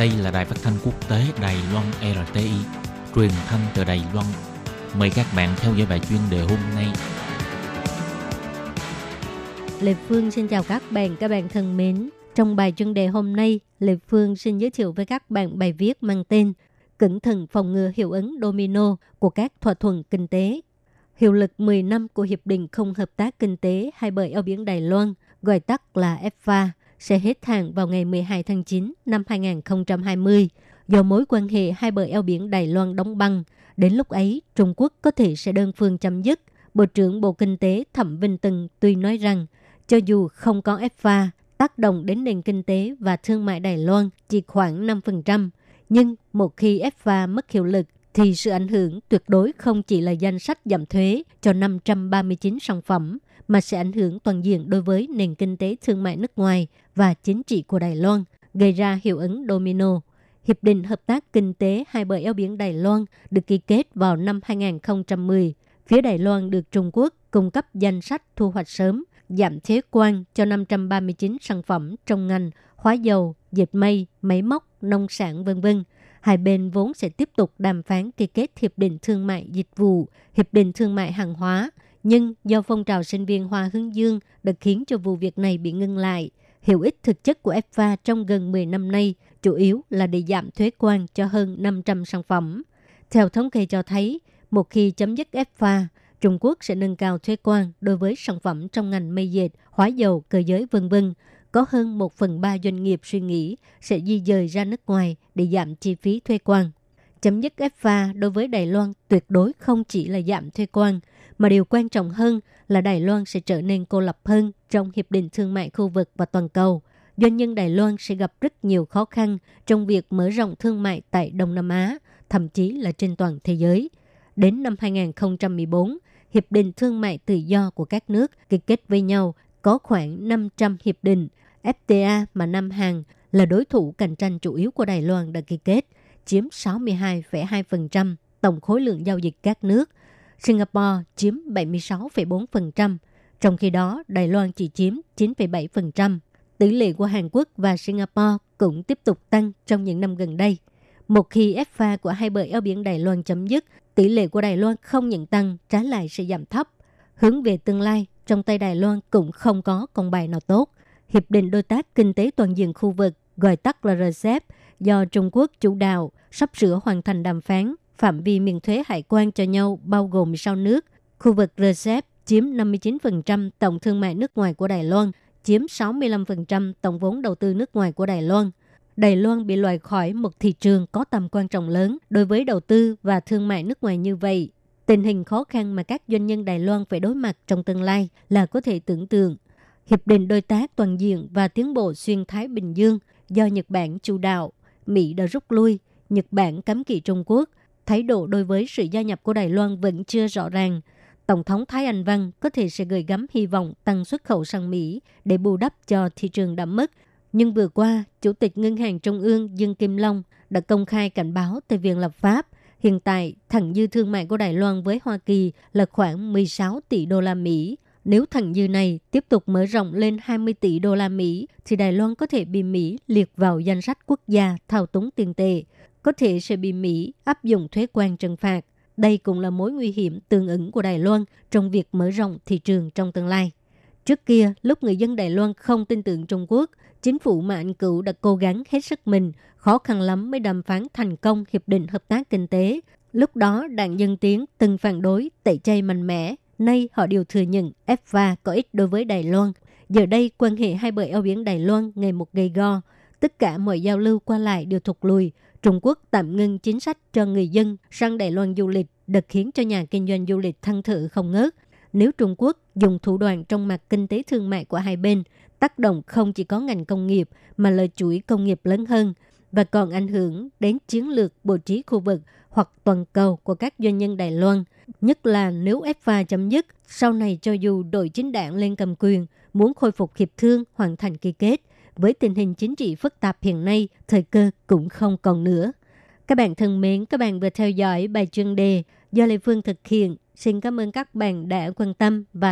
Đây là đài phát thanh quốc tế Đài Loan RTI, truyền thanh từ Đài Loan. Mời các bạn theo dõi bài chuyên đề hôm nay. Lê Phương xin chào các bạn, các bạn thân mến. Trong bài chuyên đề hôm nay, Lê Phương xin giới thiệu với các bạn bài viết mang tên Cẩn thận phòng ngừa hiệu ứng domino của các thỏa thuận kinh tế. Hiệu lực 10 năm của Hiệp định Không Hợp tác Kinh tế hai bờ eo biển Đài Loan, gọi tắt là EFTA, sẽ hết hạn vào ngày 12 tháng 9 năm 2020 do mối quan hệ hai bờ eo biển Đài Loan đóng băng. Đến lúc ấy, Trung Quốc có thể sẽ đơn phương chấm dứt. Bộ trưởng Bộ Kinh tế Thẩm Vinh Tân tuy nói rằng, cho dù không có FTA tác động đến nền kinh tế và thương mại Đài Loan chỉ khoảng 5%, nhưng một khi FTA mất hiệu lực thì sự ảnh hưởng tuyệt đối không chỉ là danh sách giảm thuế cho 539 sản phẩm, mà sẽ ảnh hưởng toàn diện đối với nền kinh tế thương mại nước ngoài và chính trị của Đài Loan, gây ra hiệu ứng domino. Hiệp định Hợp tác Kinh tế hai bờ eo biển Đài Loan được ký kết vào năm 2010. Phía Đài Loan được Trung Quốc cung cấp danh sách thu hoạch sớm, giảm thuế quan cho 539 sản phẩm trong ngành hóa dầu, dệt mây, máy móc, nông sản v.v. Hai bên vốn sẽ tiếp tục đàm phán ký kết hiệp định thương mại dịch vụ, hiệp định thương mại hàng hóa, nhưng do phong trào sinh viên Hoa Hướng Dương đã khiến cho vụ việc này bị ngưng lại. Hiệu ích thực chất của EFTA trong gần 10 năm nay chủ yếu là để giảm thuế quan cho hơn 500 sản phẩm. Theo thống kê cho thấy, một khi chấm dứt EFTA, Trung Quốc sẽ nâng cao thuế quan đối với sản phẩm trong ngành mây dệt, hóa dầu, cơ giới v.v. Có hơn 1 phần 3 doanh nghiệp suy nghĩ sẽ di dời ra nước ngoài để giảm chi phí thuê quan. Chấm dứt FTA đối với Đài Loan tuyệt đối không chỉ là giảm thuê quan, mà điều quan trọng hơn là Đài Loan sẽ trở nên cô lập hơn trong Hiệp định Thương mại khu vực và toàn cầu. Doanh nhân Đài Loan sẽ gặp rất nhiều khó khăn trong việc mở rộng thương mại tại Đông Nam Á, thậm chí là trên toàn thế giới. Đến năm 2014, Hiệp định Thương mại Tự do của các nước ký kết với nhau có khoảng 500 hiệp định. FTA mà Nam Hàn là đối thủ cạnh tranh chủ yếu của Đài Loan đã ký kết, chiếm 62,2% tổng khối lượng giao dịch các nước Singapore chiếm 76,4%, trong khi đó Đài Loan chỉ chiếm 9,7%. Tỷ lệ của Hàn Quốc và Singapore cũng tiếp tục tăng trong những năm gần đây. Một khi FTA của hai bờ eo biển Đài Loan chấm dứt, tỷ lệ của Đài Loan không những tăng, trái lại sẽ giảm thấp. Hướng về tương lai, trong tay Đài Loan cũng không có công bài nào tốt. Hiệp định Đối tác Kinh tế Toàn diện khu vực, gọi tắt là RCEP, do Trung Quốc chủ đạo, sắp sửa hoàn thành đàm phán phạm vi miễn thuế hải quan cho nhau bao gồm sau nước. Khu vực RCEP chiếm 59% tổng thương mại nước ngoài của Đài Loan, chiếm 65% tổng vốn đầu tư nước ngoài của Đài Loan. Đài Loan bị loại khỏi một thị trường có tầm quan trọng lớn đối với đầu tư và thương mại nước ngoài như vậy. Tình hình khó khăn mà các doanh nhân Đài Loan phải đối mặt trong tương lai là có thể tưởng tượng. Hiệp định đối tác toàn diện và tiến bộ xuyên Thái Bình Dương do Nhật Bản chủ đạo, Mỹ đã rút lui, Nhật Bản cấm kỵ Trung Quốc thái độ đối với sự gia nhập của Đài Loan vẫn chưa rõ ràng. Tổng thống Thái Anh Văn có thể sẽ gửi gắm hy vọng tăng xuất khẩu sang Mỹ để bù đắp cho thị trường đã mất. Nhưng vừa qua, Chủ tịch Ngân hàng Trung ương Dương Kim Long đã công khai cảnh báo tại Viện Lập pháp hiện tại thặng dư thương mại của Đài Loan với Hoa Kỳ là khoảng 16 tỷ đô la Mỹ. Nếu thặng dư này tiếp tục mở rộng lên 20 tỷ đô la Mỹ, thì Đài Loan có thể bị Mỹ liệt vào danh sách quốc gia thao túng tiền tệ có thể sẽ bị Mỹ áp dụng thuế quan trừng phạt. Đây cũng là mối nguy hiểm tương ứng của Đài Loan trong việc mở rộng thị trường trong tương lai. Trước kia, lúc người dân Đài Loan không tin tưởng Trung Quốc, chính phủ mà anh cựu đã cố gắng hết sức mình, khó khăn lắm mới đàm phán thành công Hiệp định Hợp tác Kinh tế. Lúc đó, đảng Dân Tiến từng phản đối, tẩy chay mạnh mẽ. Nay họ đều thừa nhận EFTA có ích đối với Đài Loan. Giờ đây, quan hệ hai bờ eo biển Đài Loan ngày một gầy go. Tất cả mọi giao lưu qua lại đều thụt lùi, Trung Quốc tạm ngưng chính sách cho người dân sang Đài Loan du lịch đã khiến cho nhà kinh doanh du lịch thăng thử không ngớt. Nếu Trung Quốc dùng thủ đoạn trong mặt kinh tế thương mại của hai bên, tác động không chỉ có ngành công nghiệp mà là chuỗi công nghiệp lớn hơn và còn ảnh hưởng đến chiến lược bố trí khu vực hoặc toàn cầu của các doanh nhân Đài Loan. Nhất là nếu FTA chấm dứt, sau này cho dù đội chính đảng lên cầm quyền, muốn khôi phục hiệp thương hoàn thành ký kết, với tình hình chính trị phức tạp hiện nay, thời cơ cũng không còn nữa. Các bạn thân mến, các bạn vừa theo dõi bài chuyên đề do Lê Phương thực hiện. Xin cảm ơn các bạn đã quan tâm và